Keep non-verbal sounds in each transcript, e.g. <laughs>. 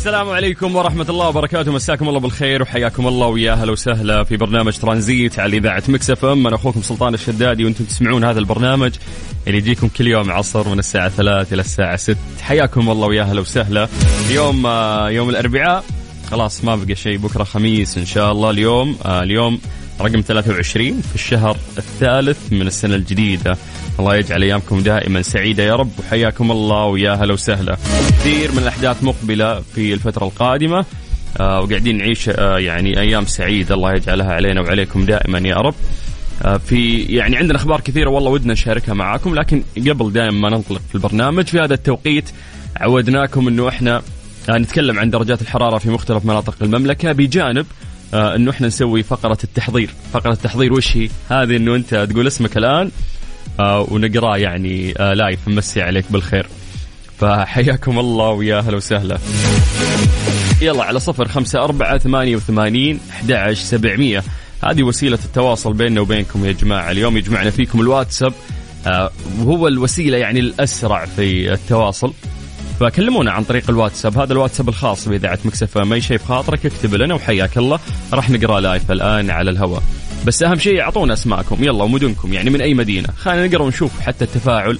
السلام عليكم ورحمة الله وبركاته. مساكم الله بالخير وحياكم الله ويا هلا وسهلا في برنامج ترانزيت على إذاعة مكسف أم. أنا أخوكم سلطان الشدادي وأنتم تسمعون هذا البرنامج اللي يجيكم كل يوم عصر من الساعة 3 إلى الساعة 6 حياكم الله ويا هلا وسهلا. يوم آه، يوم الأربعاء. خلاص ما بقى شيء. بكرة خميس إن شاء الله. اليوم آه، اليوم رقم 23 في الشهر الثالث من السنة الجديدة. الله يجعل أيامكم دائما سعيدة يا رب وحياكم الله ويا هلا وسهلا. كثير من الأحداث مقبلة في الفترة القادمة آه وقاعدين نعيش آه يعني أيام سعيدة. الله يجعلها علينا وعليكم دائما يا رب. آه في يعني عندنا أخبار كثيرة والله ودنا نشاركها معاكم لكن قبل دائما ما ننطلق في البرنامج في هذا التوقيت عودناكم إنه إحنا آه نتكلم عن درجات الحرارة في مختلف مناطق المملكة بجانب آه إنه إحنا نسوي فقرة التحضير، فقرة التحضير وش هي؟ هذه إنه أنت تقول اسمك الآن آه ونقراه يعني آه live نمسي عليك بالخير. فحياكم الله ويا أهلا وسهلا. يلا على صفر خمسة أربعة ثمانية وثمانين أحد عشر سبعمية هذه وسيلة التواصل بيننا وبينكم يا جماعة اليوم يجمعنا فيكم الواتساب آه، وهو الوسيلة يعني الأسرع في التواصل فكلمونا عن طريق الواتساب. هذا الواتساب الخاص بإذاعة Mix FM أي شيء بخاطرك اكتب لنا وحياك الله. راح نقرأ live الآن على الهواء. بس أهم شيء أعطونا أسماءكم. يلا ومدنكم. يعني من أي مدينة؟ خلينا نقرأ ونشوف حتى التفاعل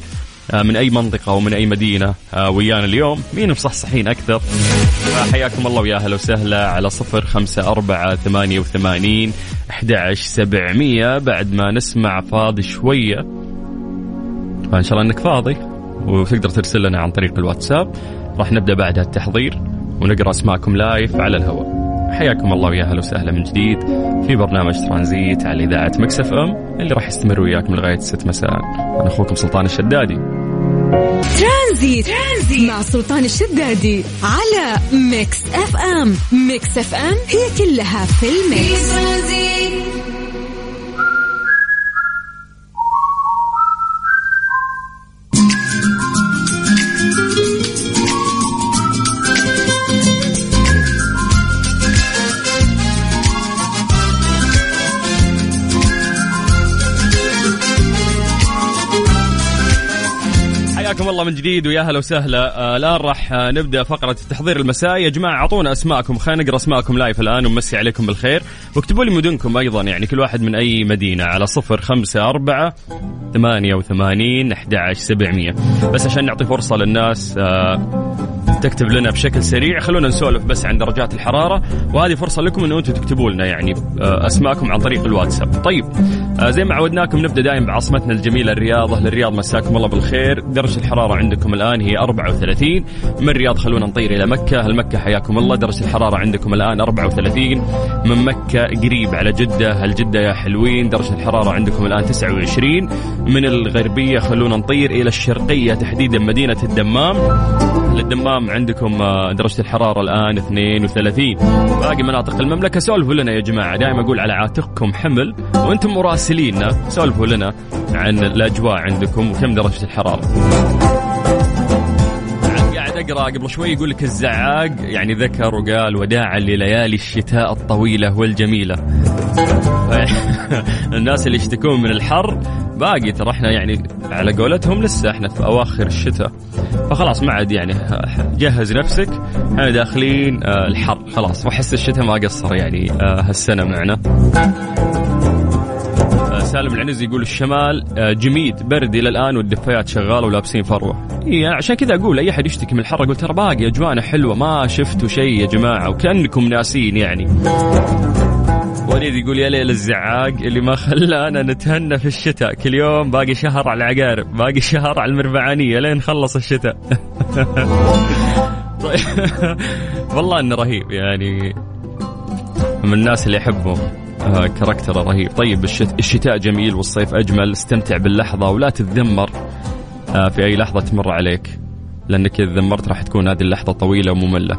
آه، من أي منطقة ومن أي مدينة آه، ويانا اليوم. مين مصحصحين أكثر؟ حياكم الله ويا أهلا وسهلا على صفر خمسة أربعة ثمانية وثمانين أحد سبعمية. بعد ما نسمع فاضي شوية فإن شاء الله أنك فاضي. وتقدر ترسل لنا عن طريق الواتساب. راح نبدأ بعدها التحضير ونقرأ أسماءكم لايف على الهواء. حياكم الله ويا أهلا وسهلا من جديد في برنامج ترانزيت على إذاعة Mix FM اللي راح يستمر وياكم لغاية 6 مساء. أنا أخوكم سلطان الشدادي. ترانزيت, ترانزيت مع سلطان الشدادي على Mix FM. Mix FM هي كلها في في ال mix ترانزيت حياكم الله من جديد ويا هلا وسهلا. آه، الآن راح آه، نبدأ فقرة التحضير المسائي يا جماعة أعطونا أسماءكم. خلينا نقرأ أسماءكم لايف الآن ونمسي عليكم بالخير. واكتبوا لي مدنكم أيضا يعني كل واحد من أي مدينة. على صفر خمسة أربعة ثمانية وثمانين أحد سبعمية. بس عشان نعطي فرصة للناس آه، تكتب لنا بشكل سريع. خلونا نسولف بس عن درجات الحرارة. وهذه فرصة لكم إنه أنتم تكتبوا لنا يعني آه، أسماءكم عن طريق الواتساب. طيب آه، زي ما عودناكم نبدأ دائما بعاصمتنا الجميلة الرياض أهل الرياض مساكم الله بالخير. درجة الحرارة عندكم الآن هي 34 من الرياض خلونا نطير إلى مكة. أهل مكة حياكم الله؟ درجة الحرارة عندكم الآن 34 من مكة قريب على جدة. هل جدة يا حلوين؟ درجة الحرارة عندكم الآن 29 من الغربية خلونا نطير إلى الشرقية تحديدا مدينة الدمام. عندكم آه، درجة الحرارة الآن 32 باقي مناطق المملكة سولفوا لنا يا جماعة. دائما أقول على عاتقكم حمل وأنتم مراسليننا سولفوا لنا عن الأجواء عندكم وكم درجة الحرارة. قاعد أقرأ قبل شوي يقول لك الزعاق يعني ذكر وقال وداعا لليالي الشتاء الطويلة والجميلة. <laughs> الناس اللي يشتكون من الحر باقي ترى إحنا يعني على قولتهم لسه إحنا في أواخر الشتاء. فخلاص ما عاد يعني جهز نفسك. إحنا داخلين آه، الحر. خلاص واحس الشتاء ما قصر يعني آه، هالسنة معنا. آه، سالم العنزي يقول الشمال جميد برد إلى الآن والدفايات شغالة ولابسين فروة. إي عشان كذا أقول أي أحد يشتكي من الحر أقول ترى باقي اجوانا حلوة ما شفتوا شيء يا جماعة وكأنكم ناسين يعني. وليد يقول يا ليل الزعاق اللي ما خلانا نتهنى في الشتاء. كل يوم باقي شهر على العقارب باقي شهر على المربعانية لين نخلص الشتاء. <laughs> والله إنه رهيب يعني. من الناس اللي احبهم آه كاركتره رهيب. طيب الشت... الشتاء جميل والصيف أجمل. استمتع باللحظة ولا تتذمر. آه في أي لحظة تمر عليك. لأنك إذا ذمرت راح تكون هذه اللحظة طويلة ومملة.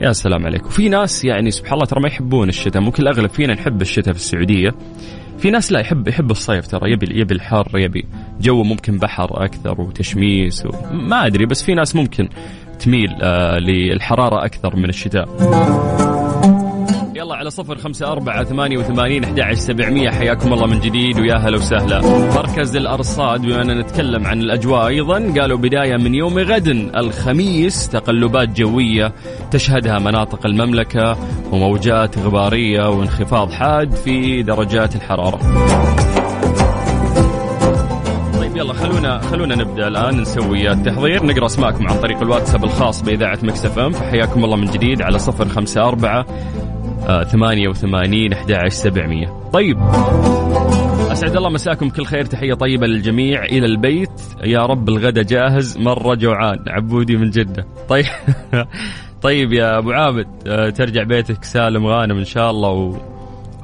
يا سلام عليك وفي ناس يعني سبحان الله ترى ما يحبون الشتاء ممكن الاغلب فينا نحب الشتاء في السعودية في ناس لا يحب يحب الصيف ترى يبي يبي الحر يبي جو ممكن بحر أكثر وتشميس. ما أدري بس في ناس ممكن تميل آه للحرارة أكثر من الشتاء يلا على صفر خمسة أربعة ثمانية وثمانين أحد سبعمية. حياكم الله من جديد ويا هلا وسهلا. مركز الأرصاد بما نتكلم عن الأجواء أيضا قالوا بداية من يوم غد الخميس تقلبات جوية تشهدها مناطق المملكة وموجات غبارية وانخفاض حاد في درجات الحرارة. طيب يلا خلونا خلونا نبدأ الآن نسوي التحضير. نقرأ أسماءكم عن طريق الواتساب الخاص بإذاعة Mix FM. فحياكم الله من جديد على صفر خمسة أربعة ثمانية وثمانين أحد عشر سبعمية. طيب. أسعد الله مساكم كل خير. تحية طيبة للجميع إلى البيت. يا رب الغدا جاهز مرة جوعان عبودي من جدة. طيب. <laughs> طيب يا أبو عابد آه، ترجع بيتك سالم غانم إن شاء الله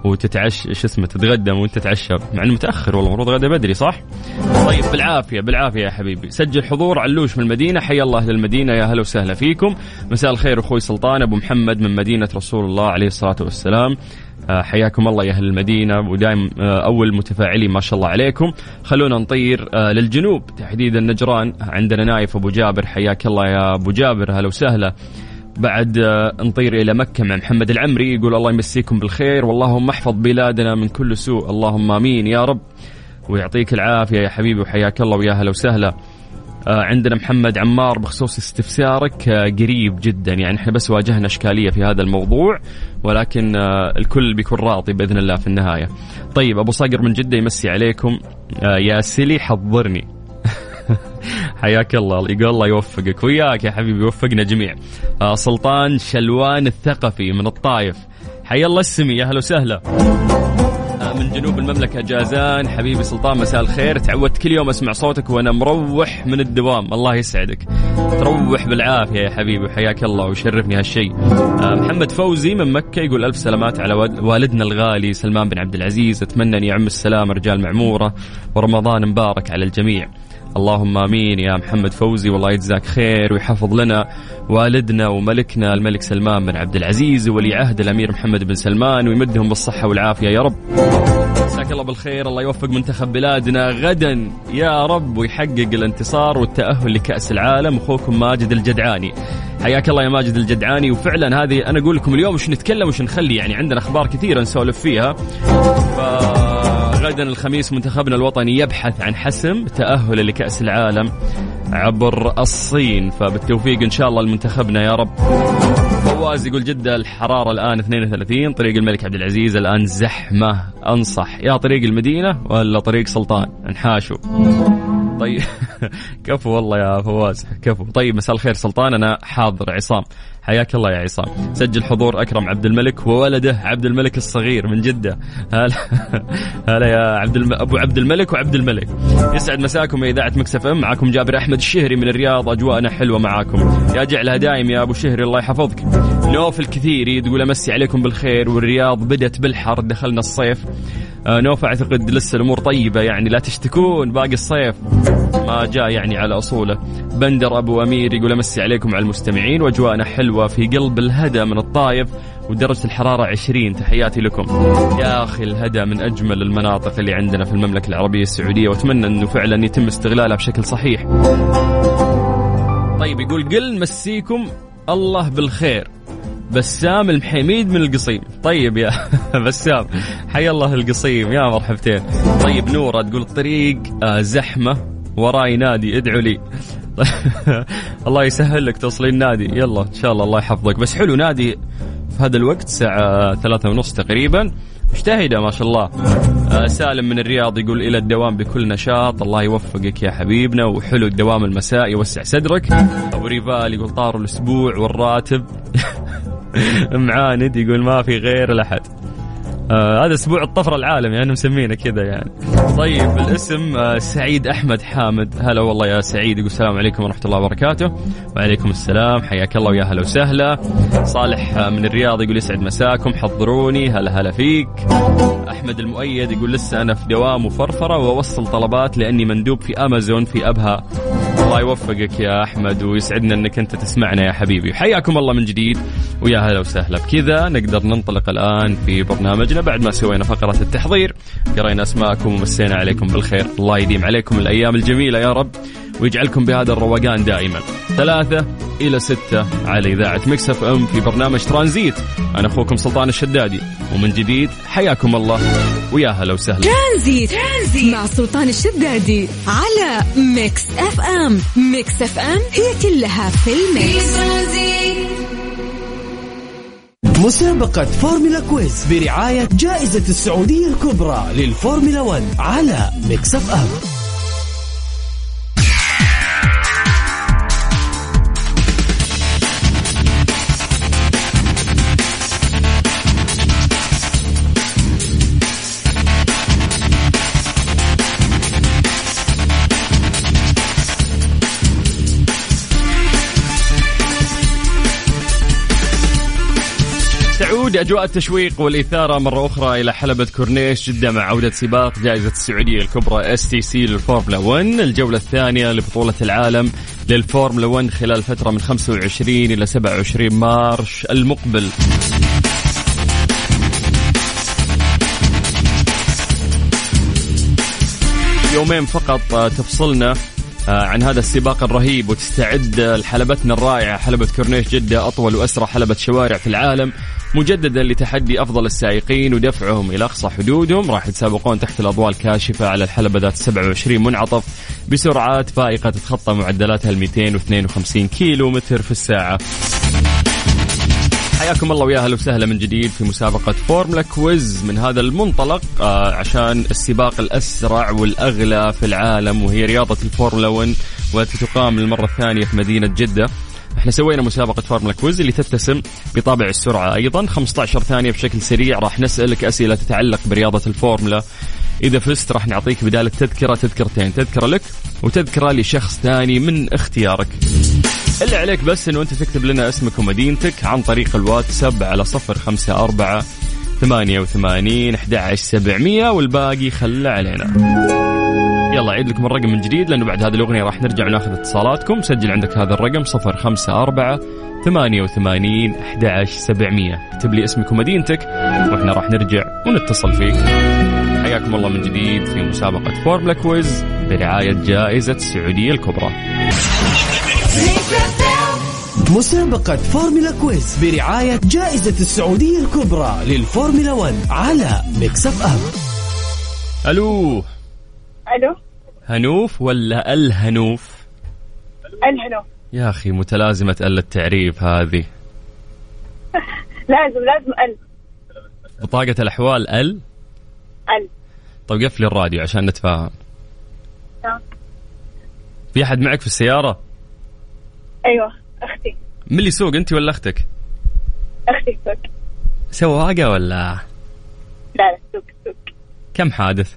و... وتتعش شو اسمه تتغدم وانت تتعشى مع إنه متأخر والله المفروض غدا بدري صح؟ طيب بالعافية بالعافية يا حبيبي. سجل حضور علوش من المدينة. حيا الله أهل المدينة يا هلا وسهلا فيكم. مساء الخير أخوي سلطان أبو محمد من مدينة رسول الله عليه الصلاة والسلام. آه، حياكم الله يا أهل المدينة. ودايم آه، أول متفاعلين ما شاء الله عليكم. خلونا نطير آه، للجنوب. تحديدا نجران. عندنا نايف أبو جابر. حياك الله يا أبو جابر. هلا وسهلا. بعد آه، نطير إلى مكة مع محمد العمري يقول الله يمسيكم بالخير واللهم احفظ بلادنا من كل سوء اللهم آمين يا رب ويعطيك العافية يا حبيبي وحياك الله ويا هلا وسهلا. آه، عندنا محمد عمار بخصوص استفسارك آه، قريب جدا يعني إحنا بس واجهنا إشكالية في هذا الموضوع ولكن الكل بيكون راضي بإذن الله في النهاية. طيب أبو صقر من جدة يمسي عليكم. يا سلي حضرني. <laughs> حياك الله. يقول الله يوفقك. وياك يا حبيبي يوفقنا جميع. آه سلطان شلوان الثقفي من الطايف. حيا الله السمي. يا أهلا وسهلا. آه، من جنوب المملكة جازان. حبيبي سلطان مساء الخير. تعودت كل يوم أسمع صوتك وأنا مروح من الدوام. الله يسعدك. تروح بالعافية يا حبيبي. وحياك الله ويشرفني هالشيء آه، محمد فوزي من مكة يقول ألف سلامات على والد- والدنا الغالي سلمان بن عبد العزيز. أتمنى أن يعم السلام رجال معمورة. ورمضان مبارك على الجميع. اللهم آمين يا محمد فوزي والله يجزاك خير ويحفظ لنا والدنا وملكنا الملك سلمان بن عبد العزيز وولي عهد الأمير محمد بن سلمان ويمدهم بالصحة والعافية يا رب. مساك الله بالخير الله يوفق منتخب بلادنا غدا يا رب ويحقق الانتصار والتأهل لكأس العالم أخوكم ماجد الجدعاني. حياك الله يا ماجد الجدعاني وفعلا هذه أنا أقول لكم اليوم وش نتكلم وش نخلي يعني عندنا أخبار كثيرة نسولف فيها. فغدا الخميس منتخبنا الوطني يبحث عن حسم تأهله لكأس العالم عبر الصين فبالتوفيق إن شاء الله لمنتخبنا يا رب. فواز يقول جدة الحرارة الآن 32 طريق الملك عبد العزيز الآن زحمة أنصح. يا طريق المدينة ولا طريق سلطان؟ انحاشوا طيب <laughs> كفو والله يا فواز كفو. طيب مساء الخير سلطان أنا حاضر عصام. حياك الله يا عصام. سجل حضور أكرم عبد الملك وولده عبد الملك الصغير من جدة. هلا <laughs> هلا يا عبد الم... أبو عبد الملك وعبد الملك. يسعد مساكم يا إذاعة مكسف إم. معكم جابر أحمد الشهري من الرياض. أجواءنا حلوة معاكم. يا جعلها دايم يا أبو شهري الله يحفظك. نوف الكثيري تقول أمسي عليكم بالخير والرياض بدت بالحر دخلنا الصيف. آه، نوف أعتقد لسه الأمور طيبة يعني لا تشتكون باقي الصيف. ما جاء يعني على أصوله. بندر أبو أمير يقول أمسي عليكم على المستمعين وأجواءنا حلوة في قلب الهدى من الطايف ودرجة الحرارة 20 تحياتي لكم. يا أخي الهدى من أجمل المناطق اللي عندنا في المملكة العربية السعودية وأتمنى أنه فعلا يتم استغلالها بشكل صحيح. طيب يقول قل مسيكم الله بالخير. بسام المحميد من القصيم. طيب يا <laughs> بسام حي الله القصيم. يا مرحبتين. طيب نورة تقول الطريق آه، زحمة. وراي نادي ادعوا لي. <laughs> الله يسهل لك توصلين النادي يلا إن شاء الله الله يحفظك. بس حلو نادي في هذا الوقت الساعة ثلاثة ونص تقريبا. مجتهدة ما شاء الله. آه، سالم من الرياض يقول إلى الدوام بكل نشاط. الله يوفقك يا حبيبنا. وحلو الدوام المساء يوسع صدرك. أبو ريفال يقول طار الأسبوع والراتب. <laughs> معاند يقول ما في غير الأحد. آه هذا أسبوع الطفرة العالمي يعني مسمينه كذا يعني. طيب الاسم آه سعيد أحمد حامد. هلا والله يا سعيد يقول السلام عليكم ورحمة الله وبركاته. وعليكم السلام حياك الله ويا هلا وسهلا. صالح آه من الرياض يقول يسعد مساكم حضروني هلا هلا فيك. أحمد المؤيد يقول لسه أنا في دوام وفرفرة وأوصل طلبات لأني مندوب في أمازون في أبها. الله يوفقك يا أحمد ويسعدنا إنك أنت تسمعنا يا حبيبي. حياكم الله من جديد ويا هلا وسهلا بكذا. نقدر ننطلق الآن في برنامجنا بعد ما سوينا فقرة التحضير. قرينا أسماءكم ومسينا عليكم بالخير. الله يديم عليكم الأيام الجميلة يا رب ويجعلكم بهذا الروقان دائما. ثلاثة إلى ستة على إذاعة Mix FM في برنامج ترانزيت. أنا أخوكم سلطان الشدادي ومن جديد حياكم الله ويا هلا وسهلا. ترانزيت. ترانزيت مع سلطان الشدادي على Mix FM. Mix FM هي كلها في ال mix. مسابقة فورمولا quiz برعاية جائزة السعودية الكبرى للفورمولا 1 على Mix FM. تعود أجواء التشويق والإثارة مرة أخرى إلى حلبة كورنيش جدة مع عودة سباق جائزة السعودية الكبرى STC للفورمولا 1 الجولة الثانية لبطولة العالم للفورمولا 1 خلال فترة من 25 إلى 27 مارس المقبل. يومين فقط آه، تفصلنا. عن هذا السباق الرهيب وتستعد آه، لحلبتنا الرائعة حلبة كورنيش جدة أطول وأسرع حلبة شوارع في العالم مجددا لتحدي أفضل السائقين ودفعهم إلى أقصى حدودهم. راح يتسابقون تحت الأضواء الكاشفة على الحلبة ذات 27 منعطف بسرعات فائقة تتخطى معدلاتها ال 252 كيلو متر في الساعة. حياكم الله ويا أهلا وسهلا من جديد في مسابقة فورمولا quiz من هذا المنطلق آه عشان السباق الأسرع والأغلى في العالم وهي رياضة الفورمولا 1 والتي تقام للمرة الثانية في مدينة جدة. إحنا سوينا مسابقة فورمولا quiz اللي تتسم بطابع السرعة. أيضا 15 ثانية بشكل سريع راح نسألك أسئلة تتعلق برياضة الفورمولا. إذا فزت راح نعطيك بدال التذكرة تذكرتين تذكرة لك وتذكرة لشخص ثاني من اختيارك. اللي عليك بس إنه أنت تكتب لنا اسمك ومدينتك عن طريق الواتساب على صفر خمسة أربعة ثمانية وثمانين أحد سبعمية والباقي خله علينا. يلا عيد لكم الرقم من جديد لأنه بعد هذه الأغنية راح نرجع وناخذ اتصالاتكم. سجل عندك هذا الرقم صفر خمسة أربعة ثمانية وثمانين أحد سبعمية. اكتب لي اسمك ومدينتك وإحنا راح نرجع ونتصل فيك. حياكم الله من جديد في مسابقة فورمولا quiz برعاية جائزة السعودية الكبرى. مسابقة فورمولا quiz برعاية جائزة السعودية الكبرى للفورمولا 1 على Mix FM ألو. ألو. هنوف ولا الهنوف؟ الهلو يا أخي متلازمة أل التعريف هذه. <laughs> لازم لازم أل. بطاقة الأحوال أل؟ أل. طيب قفلي الراديو عشان نتفاهم. في أحد معك في السيارة؟ أيوه أختي. من اللي يسوق أنت ولا أختك؟ أختي سوق سواقة ولا؟ لا لا سوق سوق كم حادث؟ <laughs>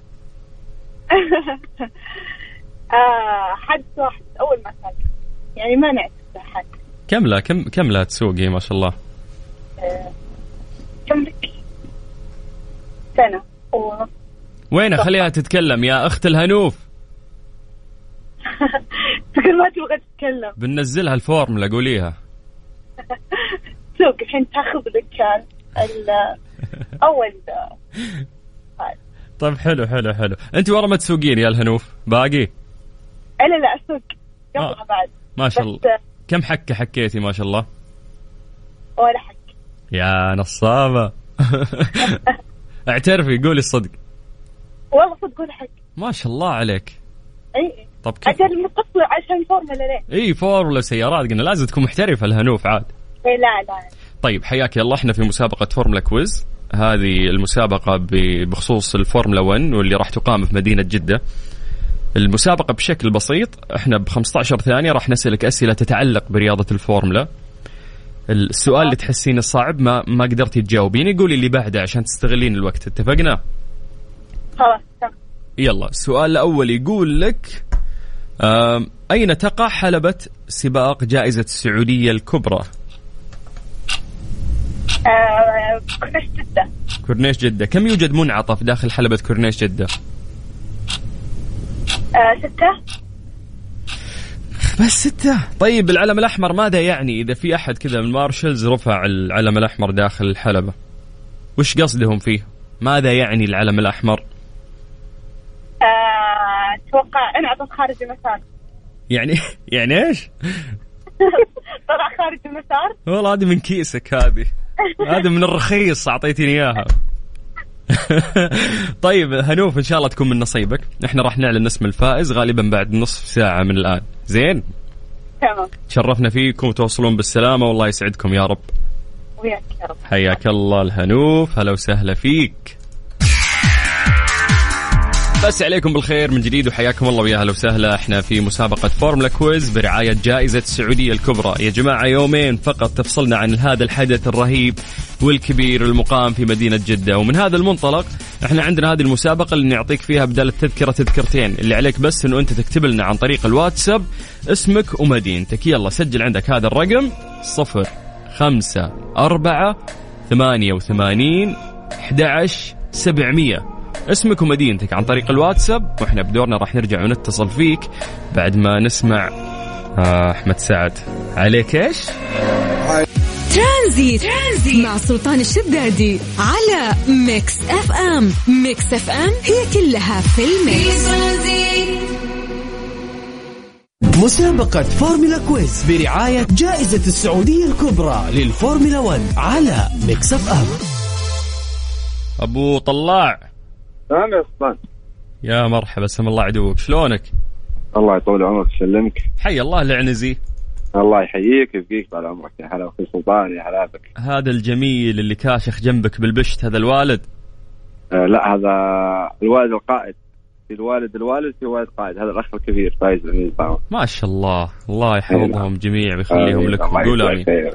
آه حد واحد أول ما سأل. يعني ما نعرف حد كم لا كم كم لا تسوقي ما شاء الله؟ آه كم لك؟ سنة ونص. وين خليها تتكلم يا أخت الهنوف؟ <laughs> تقول ما تبغى تتكلم. بننزلها الفورمولا قوليها. <laughs> سوق الحين تاخذ لك <laughs> اول. طيب حلو حلو حلو. أنت ورا ما تسوقين يا الهنوف؟ باقي؟ لا لا أسوق. قبلها آه. بعد. ما شاء الله. كم حكة حكيتي ما شاء الله؟ ولا حق يا نصابة. اعترفي قولي الصدق. والله صدق حق. ما شاء الله عليك. إي. طب كيف؟ أجل متصلة عشان فورمولا ليه؟ إي فورمولا سيارات قلنا لازم تكون محترفة الهنوف عاد. إي لا لا. طيب حياك الله. إحنا في مسابقة فورمولا quiz. هذه المسابقة بخصوص الفورمولا 1 واللي راح تقام في مدينة جدة. المسابقة بشكل بسيط. إحنا ب 15 ثانية راح نسألك أسئلة تتعلق برياضة الفورمولا. السؤال اللي تحسين صعب ما ما قدرتي تجاوبين قولي اللي بعده عشان تستغلين الوقت. اتفقنا؟ خلاص يلا السؤال الأول يقول لك أين تقع حلبة سباق جائزة السعودية الكبرى؟ آه، كورنيش جدة. كورنيش جدة. كم يوجد منعطف داخل حلبة كورنيش جدة؟ آه، ستة. بس ستة. طيب العلم الأحمر ماذا يعني؟ إذا في أحد كذا من ال marshals رفع العلم الأحمر داخل الحلبة وش قصدهم فيه؟ ماذا يعني العلم الأحمر؟ أتوقع انعطف خارج المسار. يعني يعني إيش؟ <laughs> طلع خارج المسار. والله هذه من كيسك هذه. هذه من الرخيص أعطيتني إياها. <laughs> طيب هنوف إن شاء الله تكون من نصيبك. إحنا راح نعلن اسم الفائز غالبا بعد نصف ساعة من الآن. زين؟ تمام. تشرفنا فيكم وتوصلون بالسلامة والله يسعدكم يا رب. وياك يا رب. حياك الله الهنوف هلا وسهلا فيك. مسا عليكم بالخير من جديد وحياكم الله ويا هلا وسهلا. إحنا في مسابقة فورمولا quiz برعاية جائزة السعودية الكبرى. يا جماعة يومين فقط تفصلنا عن هذا الحدث الرهيب والكبير المقام في مدينة جدة. ومن هذا المنطلق إحنا عندنا هذه المسابقة اللي نعطيك فيها بدل التذكرة تذكرتين. اللي عليك بس إنه أنت تكتب لنا عن طريق الواتساب اسمك ومدينتك. يلا سجل عندك هذا الرقم صفر خمسة أربعة ثمانية وثمانين أحد عشر سبعمية. اسمك ومدينتك عن طريق الواتساب وإحنا بدورنا راح نرجع ونتصل فيك بعد ما نسمع آه أحمد سعد عليك إيش؟ Transit. Transit مع سلطان الشدادي على Mix FM Mix FM هي كلها في ال Mix مسابقة فورمولا quiz برعاية جائزة السعودية الكبرى للفورمولا 1 على Mix FM أبو طلاع تمام يا سلطان يا مرحبا سم الله عدوك. شلونك؟ الله يطول عمرك يسلمك. حي الله العنزي الله يحييك ويبقيك طال عمرك. يا هلا أخوي سلطان يا هلا بك. هذا الجميل اللي كاشخ جنبك بالبشت هذا الوالد؟ آه لا هذا الوالد القائد. في الوالد الوالد في والد قائد. هذا الأخ الكبير فايز ما شاء الله. الله يحفظهم جميع ويخليهم آمين. لك. يجزاك آمين.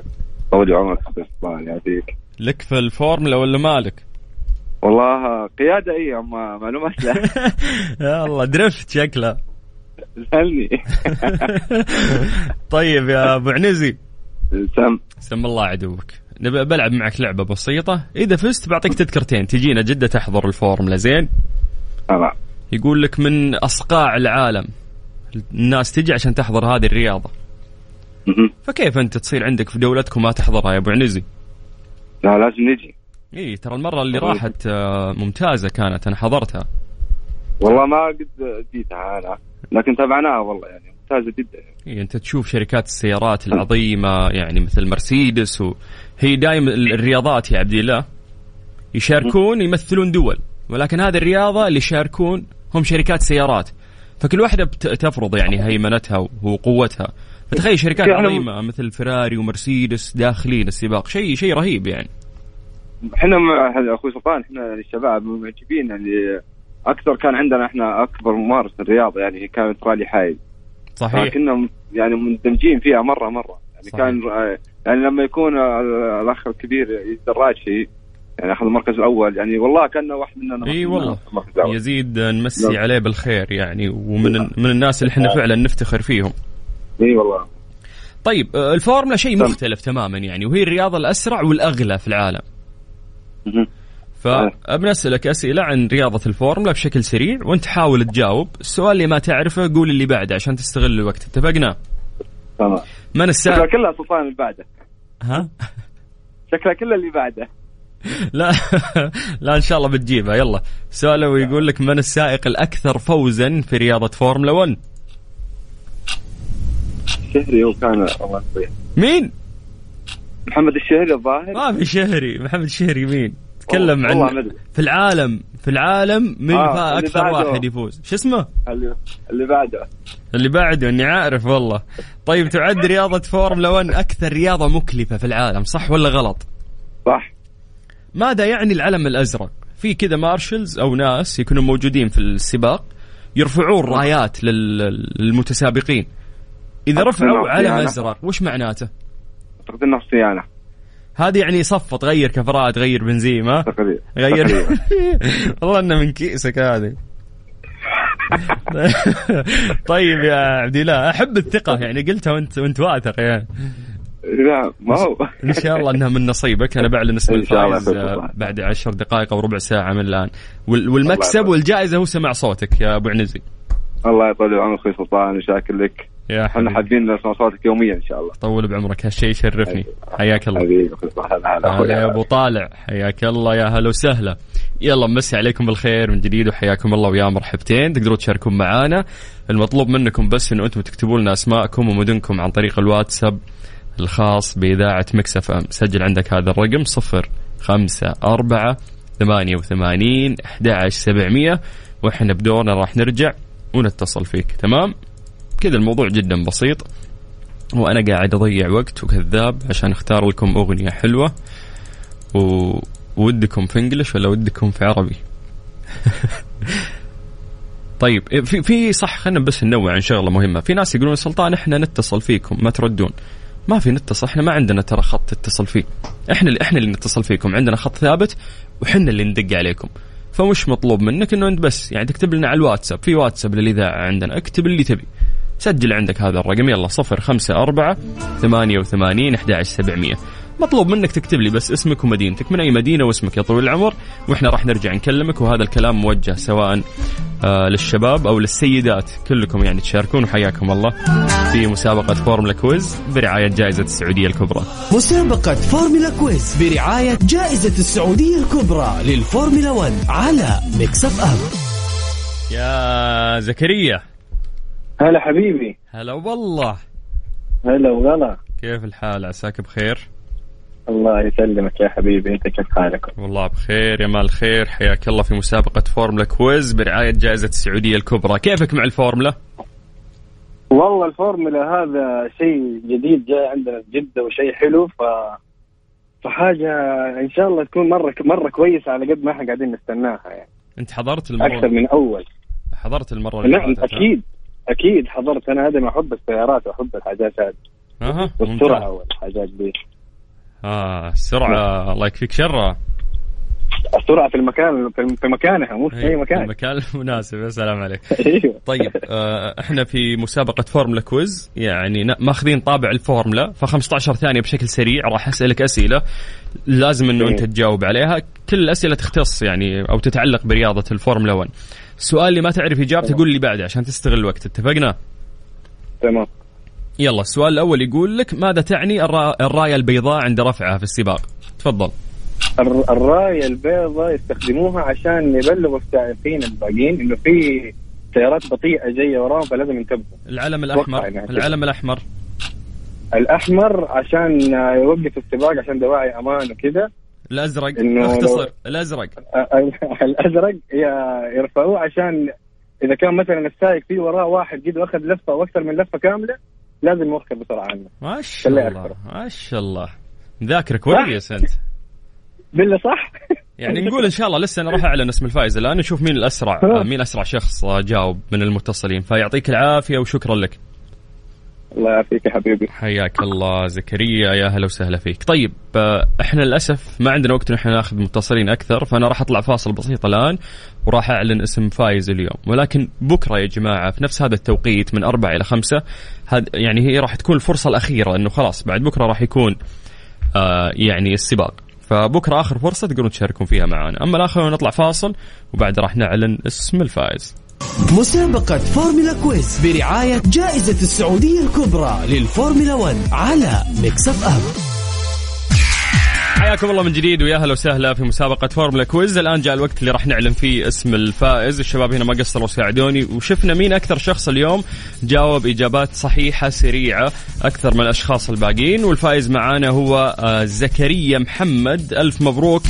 طول عمرك أخوي سلطان يعطيك. لك في الفورمولا ولا مالك؟ والله قيادة اي اما معلومات لا. <laughs> يا الله درفت شكله. سالني <laughs> طيب يا أبو عنزي. سم. سم الله عدوك. نبي بلعب معك لعبة بسيطة. إذا فزت بعطيك تذكرتين. تجينا جدة تحضر الفورمولا زين؟ تمام. يقول لك من أصقاع العالم. الناس تجي عشان تحضر هذه الرياضة. مهم. فكيف أنت تصير عندك في دولتك وما تحضرها يا أبو عنزي؟ لا لازم نجي. إيه ترى المرة اللي طيب. راحت آه، ممتازة كانت أنا حضرتها. والله ما قد جيتها أنا لكن تابعناها والله يعني ممتازة جدا. إيه أنت تشوف شركات السيارات العظيمة يعني مثل مرسيدس وهي دائما الرياضات يا عبد الله. يشاركون يمثلون دول ولكن هذه الرياضة اللي يشاركون هم شركات سيارات. فكل واحدة بت- تفرض يعني هيمنتها وقوتها. فتخيل شركات يعني- عظيمة مثل فيراري ومرسيدس داخلين السباق شيء شيء رهيب يعني. إحنا مع أخوي سلطان إحنا يعني الشباب معجبين يعني أكثر كان عندنا إحنا أكبر ممارسة الرياضة يعني كانت رالي حايل. صحيح. فكنا يعني مندمجين فيها مرة مرة. يعني صحيح. كان يعني لما يكون ال- الأخ الكبير دراج شيء يعني أخذ المركز الأول يعني والله كان واحد مننا إي والله. يزيد نمسي نعم. عليه بالخير يعني ومن من الناس اللي إحنا فعلا نفتخر فيهم. إي والله. طيب آه، الفورمولا شيء. مختلف تماما يعني وهي الرياضة الأسرع والأغلى في العالم. مهم. فبنسألك أسئلة عن رياضة الفورمولا بشكل سريع وأنت حاول تجاوب. السؤال اللي ما تعرفه قول اللي بعده عشان تستغل الوقت. اتفقنا؟ تمام. من شكلها السائق كلها سلطان اللي بعده. ها؟ شكلها كلها اللي بعده. <laughs> لا. لا إن شاء الله بتجيبها. يلا. سؤاله يقول لك من السائق الأكثر فوزا في رياضة فورمولا 1 الشهري هو كان الله مين؟ محمد الشهري الظاهر؟ ما في شهري. محمد شهري مين؟ تكلم عن. في العالم. في العالم من آه، أكثر. واحد يفوز. شو اسمه؟ اللي, اللي بعده. اللي بعده إني عارف والله. طيب تعد رياضة فورمولا 1 أكثر رياضة مكلفة في العالم صح ولا غلط؟ صح. ماذا يعني العلم الأزرق؟ في كذا marshals أو ناس يكونوا موجودين في السباق يرفعون رايات لل- للمتسابقين. إذا رفعوا علم يعني. أزرق وش معناته؟ اعتقد انه صيانه هذه يعني صفط غير كفرات غير تقريبا غير. <laughs> والله إنه من كيسك هذه. <laughs> طيب يا عبد الله أحب الثقة يعني قلتها وأنت وأنت واثق يعني. لا ما هو. إن شاء الله إنها من نصيبك. أنا بعلن اسم الفائز. بعد عشر دقائق أو ربع ساعة من الآن. وال- والمكسب. والجائزة هو سمع صوتك يا أبو عنزي. الله يطول عمرك أخوي سلطان وشاكر لك. يا إحنا حبيبي. حابين نسمع صوتك يوميا إن شاء الله. طول بعمرك. هالشيء يشرفني. حياك الله. حبيبي هلا يا أبو طالع. حياك الله. يا هلا وسهلا. يلا مسي عليكم بالخير من جديد وحياكم الله ويا مرحبتين. تقدروا تشاركون معنا المطلوب منكم بس انه أنتم تكتبوا لنا أسماءكم ومدنكم عن طريق الواتساب الخاص بإذاعة مكسف أم. سجل عندك هذا الرقم صفر خمسة أربعة ثمانية وثمانين أحد سبعمية. وإحنا بدورنا راح نرجع ونتصل فيك. تمام؟ كذا الموضوع جدا بسيط. وأنا قاعد أضيع وقت وكذاب عشان أختار لكم أغنية حلوة. و... ودكم في انجلش ولا ودكم في عربي؟ <laughs> طيب في في صح خلينا بس ننوع عن شغلة مهمة. في ناس يقولون سلطان إحنا نتصل فيكم ما تردون. ما في نتصل إحنا ما عندنا ترى خط تتصل فيه. إحنا اللي إحنا اللي نتصل فيكم. عندنا خط ثابت وحنا اللي ندق عليكم. فمش مطلوب منك إنه أنت بس يعني تكتب لنا على الواتساب. في واتساب للإذاعة عندنا اكتب اللي تبي. سجل عندك هذا الرقم. يلا صفر خمسة أربعة ثمانية وثمانين أحد عشر سبعمية. مطلوب منك تكتب لي بس اسمك ومدينتك. من أي مدينة واسمك يا طويل العمر؟ وإحنا راح نرجع نكلمك. وهذا الكلام موجه سواء آه للشباب أو للسيدات. كلكم يعني تشاركون وحياكم الله في مسابقة فورمولا quiz برعاية جائزة السعودية الكبرى. مسابقة فورمولا quiz برعاية جائزة السعودية الكبرى للفورمولا 1 على Mix FM يا زكريا. هلا حبيبي. هلا والله. هلا وغلا. كيف الحال؟ عساك بخير؟ الله يسلمك يا حبيبي. انت كيف حالك؟ والله بخير يا مال خير. حياك الله في مسابقة فورمولا quiz برعاية جائزة السعودية الكبرى. كيفك مع الفورمولا؟ والله الفورمولا هذا شيء جديد جاي عندنا في جدة وشيء حلو ف فحاجة إن شاء الله تكون مرة مرة كويسة على قد ما إحنا قاعدين نستناها يعني. أنت حضرت المرة أكثر من أول. حضرت المرة اللي نعم؟ أكيد. أكيد حضرت أنا آدم أحب السيارات واحب الحاجات هذه أها والسرعه. والحاجات دي. آه السرعة الله يكفيك. شرها السرعه في المكان في مكانها مو في أي إيه، مكان. المكان المناسب. يا سلام عليك. <laughs> أيوه. طيب آه إحنا في مسابقة فورمولا quiz. يعني ماخذين طابع الفورمولا ف 15 ثانية بشكل سريع راح أسألك أسئلة لازم إنه أنت تجاوب عليها. كل الأسئلة تختص يعني أو تتعلق برياضة الفورمولا 1 السؤال اللي ما تعرف إجابته قول لي بعده عشان تستغل الوقت. اتفقنا؟ تمام. يلا السؤال الأول يقول لك ماذا تعني الرا- الراية البيضاء عند رفعها في السباق؟ تفضل. الراية البيضاء يستخدموها عشان يبلغوا السائقين الباقيين إنه في سيارات بطيئة جاية وراهم فلازم ينتبهوا. العلم إنها كده. العلم الأحمر. الأحمر عشان يوقف السباق عشان دواعي أمان وكذا. الأزرق إنه أختصر الأزرق. ي- يرفعوه عشان إذا كان مثلا السائق فيه وراه واحد جد وأخذ لفة وأكثر من لفة كاملة لازم يوخر بسرعة عنه. ما شاء الله. ما شاء الله. ذاكر كويس أنت. بالله صح؟ يعني <laughs> نقول إن شاء الله لسه أنا راح أعلن اسم الفائز الآن نشوف مين الأسرع آه. مين أسرع شخص جاوب من المتصلين. فيعطيك العافية وشكرا لك. الله يعافيك يا حبيبي. حياك الله زكريا يا هلا وسهلا فيك. طيب آه، إحنا للأسف ما عندنا وقت ان إحنا ناخذ متصلين أكثر فأنا راح أطلع فاصل بسيط الآن وراح أعلن اسم فايز اليوم. ولكن بكرة يا جماعة في نفس هذا التوقيت من أربعة إلى خمسة هذا يعني هي راح تكون الفرصة الأخيرة إنه خلاص بعد بكرة راح يكون آه يعني السباق. فبكرة آخر فرصة تقدرون تشاركون فيها معنا أما الآخر نطلع فاصل وبعد راح نعلن اسم الفائز. مسابقة فورمولا quiz برعاية جائزة السعودية الكبرى للفورمولا 1 على Mix FM. حياكم الله من جديد ويا أهلا وسهلا في مسابقة فورمولا quiz، الآن جاء الوقت اللي راح نعلن فيه اسم الفائز، الشباب هنا ما قصروا ساعدوني وشفنا مين أكثر شخص اليوم جاوب إجابات صحيحة سريعة أكثر من الأشخاص الباقيين، والفائز معانا هو آه، زكريا محمد، ألف مبروك.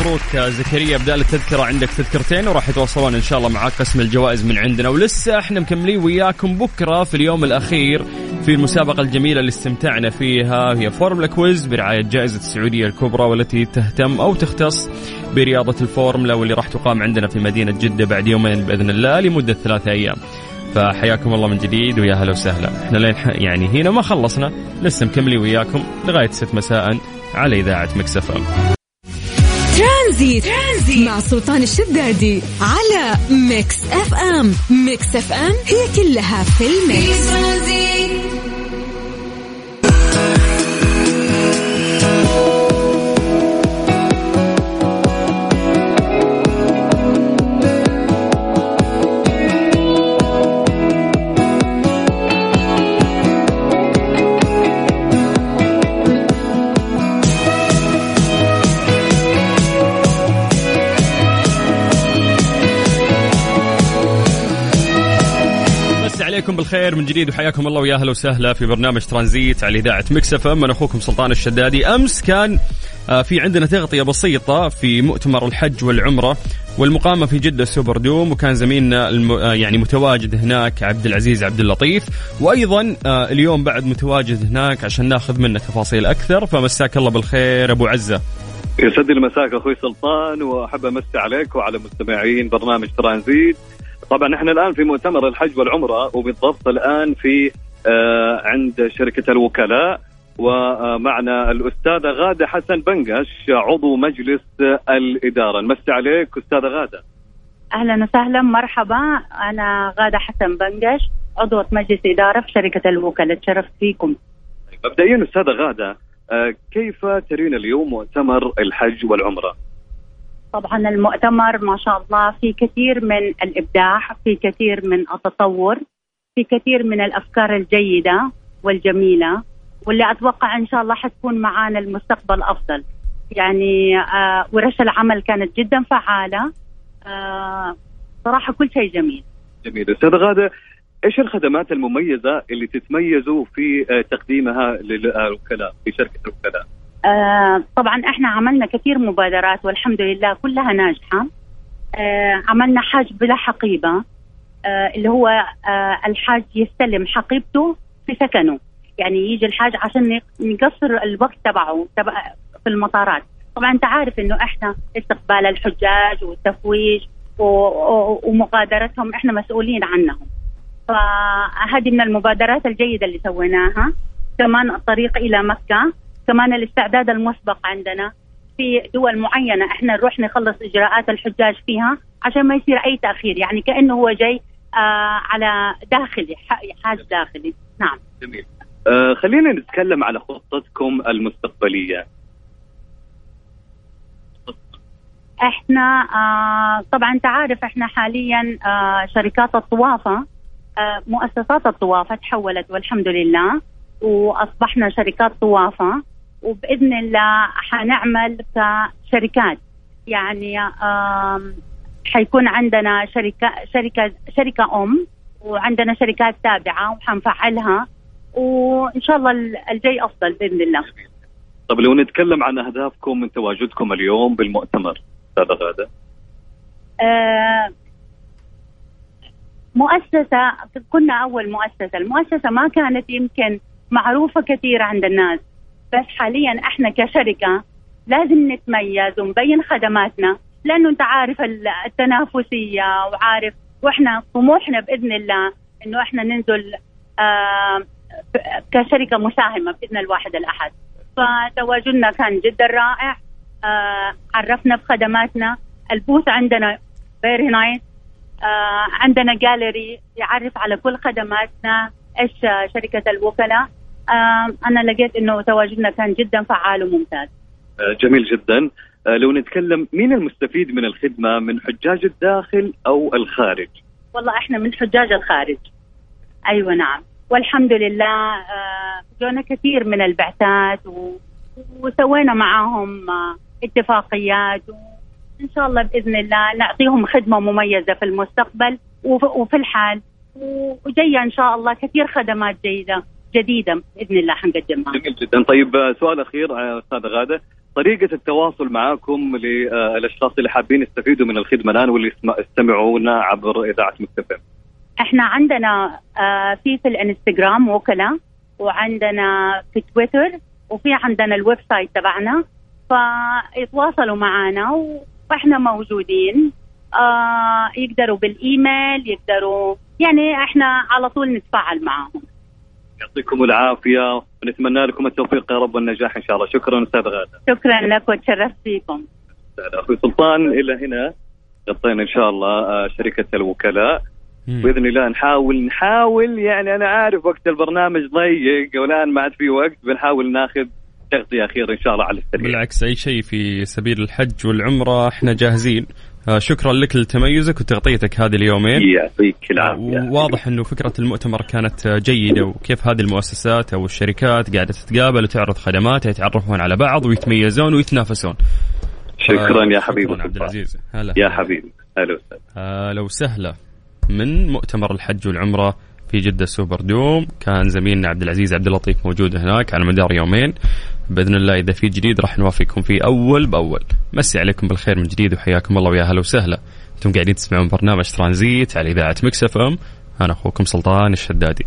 مبروك آه، زكريا. بدال التذكرة عندك تذكرتين وراح يتواصلون إن شاء الله معاك قسم الجوائز من عندنا. ولسه إحنا مكملين وياكم بكرة في اليوم الأخير في المسابقة الجميلة اللي استمتعنا فيها هي فورمولا quiz برعاية جائزة السعودية الكبرى والتي تهتم أو تختص برياضة الفورمولا واللي راح تقام عندنا في مدينة جدة بعد يومين بإذن الله لمدة ثلاثة أيام. فحياكم الله من جديد ويا هلا وسهلا. إحنا لين يعني هنا ما خلصنا لسه مكملين وياكم لغاية 6 مساء على إذاعة Mix FM. Transit. Transit مع سلطان الشدادي على Mix FM. Mix FM هي كلها في في ال Mix. Transit بالخير من جديد وحياكم الله ويا أهلا وسهلا في برنامج ترانزيت على إذاعة مكسفه من أخوكم سلطان الشدادي. أمس كان آه، في عندنا تغطية بسيطة في مؤتمر الحج والعمرة والمقامة في جدة سوبر دوم وكان زميلنا الم... آه، يعني متواجد هناك عبد العزيز عبد اللطيف. وأيضا آه، اليوم بعد متواجد هناك عشان ناخذ منه تفاصيل أكثر. فمساك الله بالخير أبو عزة. يسعد لي مساك أخوي سلطان وأحب أمسي عليك وعلى مستمعين برنامج ترانزيت. طبعا إحنا الآن في مؤتمر الحج والعمرة وبالضبط الآن في آه عند شركة الوكلاء ومعنا الاستاذه غادة حسن بنقش عضو مجلس الإدارة. نمسي عليك استاذه غادة. أهلا وسهلا مرحبا. أنا غادة حسن بنقش عضوة مجلس إدارة في شركة الوكلاء. تشرفت فيكم. مبدئيا استاذه غادة آه، كيف ترين اليوم مؤتمر الحج والعمرة؟ طبعا المؤتمر ما شاء الله في كثير من الإبداع في كثير من التطور في كثير من الأفكار الجيدة والجميلة واللي أتوقع إن شاء الله حتكون معانا المستقبل أفضل. يعني آه ورش العمل كانت جدا فعالة. آه صراحة كل شيء جميل. جميل. أستاذ غادة إيش الخدمات المميزة اللي تتميزوا في آه، تقديمها للوكلاء في شركة الوكلاء؟ آه طبعا إحنا عملنا كثير مبادرات والحمد لله كلها ناجحة. آه عملنا حاج بلا حقيبة آه اللي هو آه الحاج يستلم حقيبته في سكنه. يعني يجي الحاج عشان نقصر الوقت تبعه تبع في المطارات. طبعا أنت عارف إنه إحنا استقبال الحجاج والتفويج ومغادرتهم إحنا مسؤولين عنهم. فهذه من المبادرات الجيدة اللي سويناها. كمان الطريق إلى مكة. كمان الاستعداد المسبق عندنا في دول معينة. إحنا نروح نخلص إجراءات الحجاج فيها عشان ما يصير أي تأخير. يعني كأنه هو جاي آه على داخلي حاج داخلي. نعم. جميل. آه خلينا نتكلم على خطتكم المستقبلية. إحنا آه طبعا أنت عارف إحنا حاليا آه شركات الطوافة آه مؤسسات الطوافة تحولت والحمد لله وأصبحنا شركات طوافة. وبإذن الله حنعمل كشركات يعني حيكون عندنا شركة شركة شركة أم وعندنا شركات تابعة وحنفعلها وإن شاء الله الجاي أفضل بإذن الله. طب لو نتكلم عن أهدافكم من تواجدكم اليوم بالمؤتمر استاذه غادة. آه مؤسسة كنا أول مؤسسة، المؤسسة ما كانت يمكن معروفة كثير عند الناس بس حاليا إحنا كشركة لازم نتميز ونبين خدماتنا لأنه أنت عارف التنافسية وعارف وإحنا طموحنا بإذن الله إنه إحنا ننزل كشركة مساهمة بإذن الواحد الأحد. فتواجدنا كان جدا رائع عرفنا بخدماتنا. ال booth عندنا very nice عندنا جاليري يعرف على كل خدماتنا إيش شركة الوكلاء. أنا لقيت إنه تواجدنا كان جدا فعال وممتاز. آه، جميل جدا. آه، لو نتكلم مين المستفيد من الخدمة؟ من حجاج الداخل أو الخارج؟ والله إحنا من حجاج الخارج. أيوه نعم. والحمد لله آه، جونا كثير من البعثات و... وسوينا معاهم اتفاقيات وان شاء الله بإذن الله نعطيهم خدمة مميزة في المستقبل وفي الحال. وجاية إن شاء الله كثير خدمات جيدة. جديدة بإذن الله حنقدمها. جميل جدا، طيب آه، سؤال أخير آه، استاذه غادة، طريقة التواصل معاكم للاشخاص اللي حابين يستفيدوا من الخدمة الآن واللي يستمعونا عبر إذاعة مكتفى. إحنا عندنا آه، في في الإنستغرام وكلاء وعندنا في تويتر وفي عندنا ال website تبعنا. فيتواصلوا معنا وإحنا موجودين. آه يقدروا بالإيميل يقدروا يعني إحنا على طول نتفاعل معهم يعطيكم العافية ونتمنى لكم التوفيق يا رب والنجاح إن شاء الله. شكرا أستاذ غادة. شكرا لك وتشرفت فيكم أخوي سلطان إلى هنا غطينا إن شاء الله آه، شركة الوكلاء. بإذن الله نحاول نحاول يعني أنا عارف وقت البرنامج ضيق والآن ما عاد في وقت بنحاول ناخذ تغطية أخيرة إن شاء الله على السريع. بالعكس أي شيء في سبيل الحج والعمرة إحنا جاهزين. شكرا لك لتميزك وتغطيتك هذه اليومين. يعطيك العافية. آه، واضح إنه فكرة المؤتمر كانت جيدة وكيف هذه المؤسسات أو الشركات قاعدة تتقابل وتعرض خدماتها يتعرفون على بعض ويتميزون ويتنافسون. شكرا يا حبيبي. عبد العزيز. هلا. يا حبيبي. هلا وسهلا. هلا وسهلا. من مؤتمر الحج والعمرة في جدة سوبر دوم كان زميلنا عبد العزيز عبد اللطيف موجود هناك على مدار يومين. بإذن الله إذا في جديد راح نوافيكم فيه أول بأول. مسي عليكم بالخير من جديد وحياكم الله ويا هلا وسهلا. أنتم قاعدين تسمعون برنامج ترانزيت على إذاعة مكس إف إم. أنا أخوكم سلطان الشدادي.